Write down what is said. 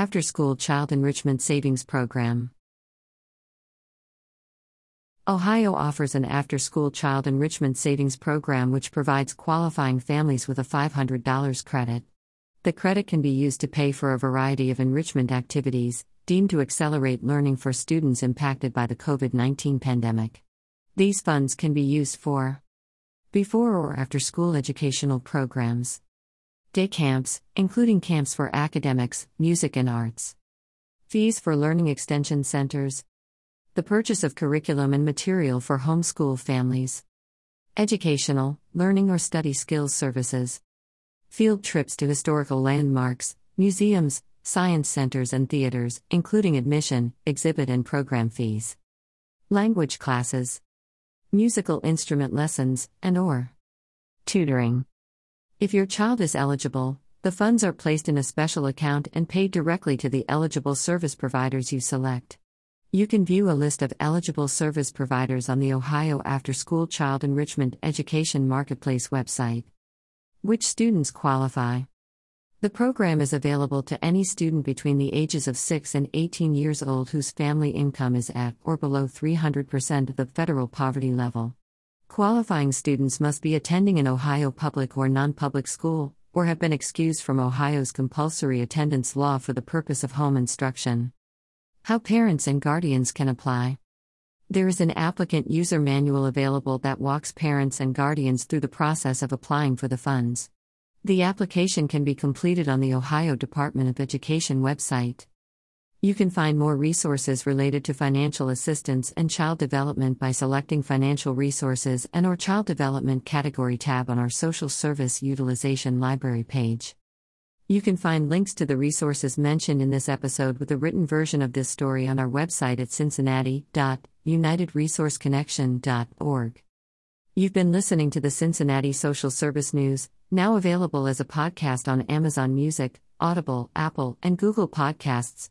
After School Child Enrichment Savings Program. Ohio offers an after school child enrichment savings program which provides qualifying families with a $500 credit. The credit can be used to pay for a variety of enrichment activities, deemed to accelerate learning for students impacted by the COVID 19 pandemic. These funds can be used for before or after school educational programs, day camps, including camps for academics, music, and arts, fees for learning extension centers, the purchase of curriculum and material for homeschool families, educational, learning, or study skills services, field trips to historical landmarks, museums, science centers, and theaters, including admission, exhibit, and program fees, language classes, musical instrument lessons, and or. Tutoring. If your child is eligible, the funds are placed in a special account and paid directly to the eligible service providers you select. You can view a list of eligible service providers on the Ohio After School Child Enrichment Education Marketplace website. Which students qualify? The program is available to any student between the ages of 6 and 18 years old whose family income is at or below 300% of the federal poverty level. Qualifying students must be attending an Ohio public or non public school, or have been excused from Ohio's compulsory attendance law for the purpose of home instruction. How parents and guardians can apply. There is an applicant user manual available that walks parents and guardians through the process of applying for the funds. The application can be completed on the Ohio Department of Education website. You can find more resources related to financial assistance and child development by selecting Financial Resources and or Child Development category tab on our Social Service Utilization Library page. You can find links to the resources mentioned in this episode with a written version of this story on our website at cincinnati.unitedresourceconnection.org. You've been listening to the Cincinnati Social Service News, now available as a podcast on Amazon Music, Audible, Apple, and Google Podcasts,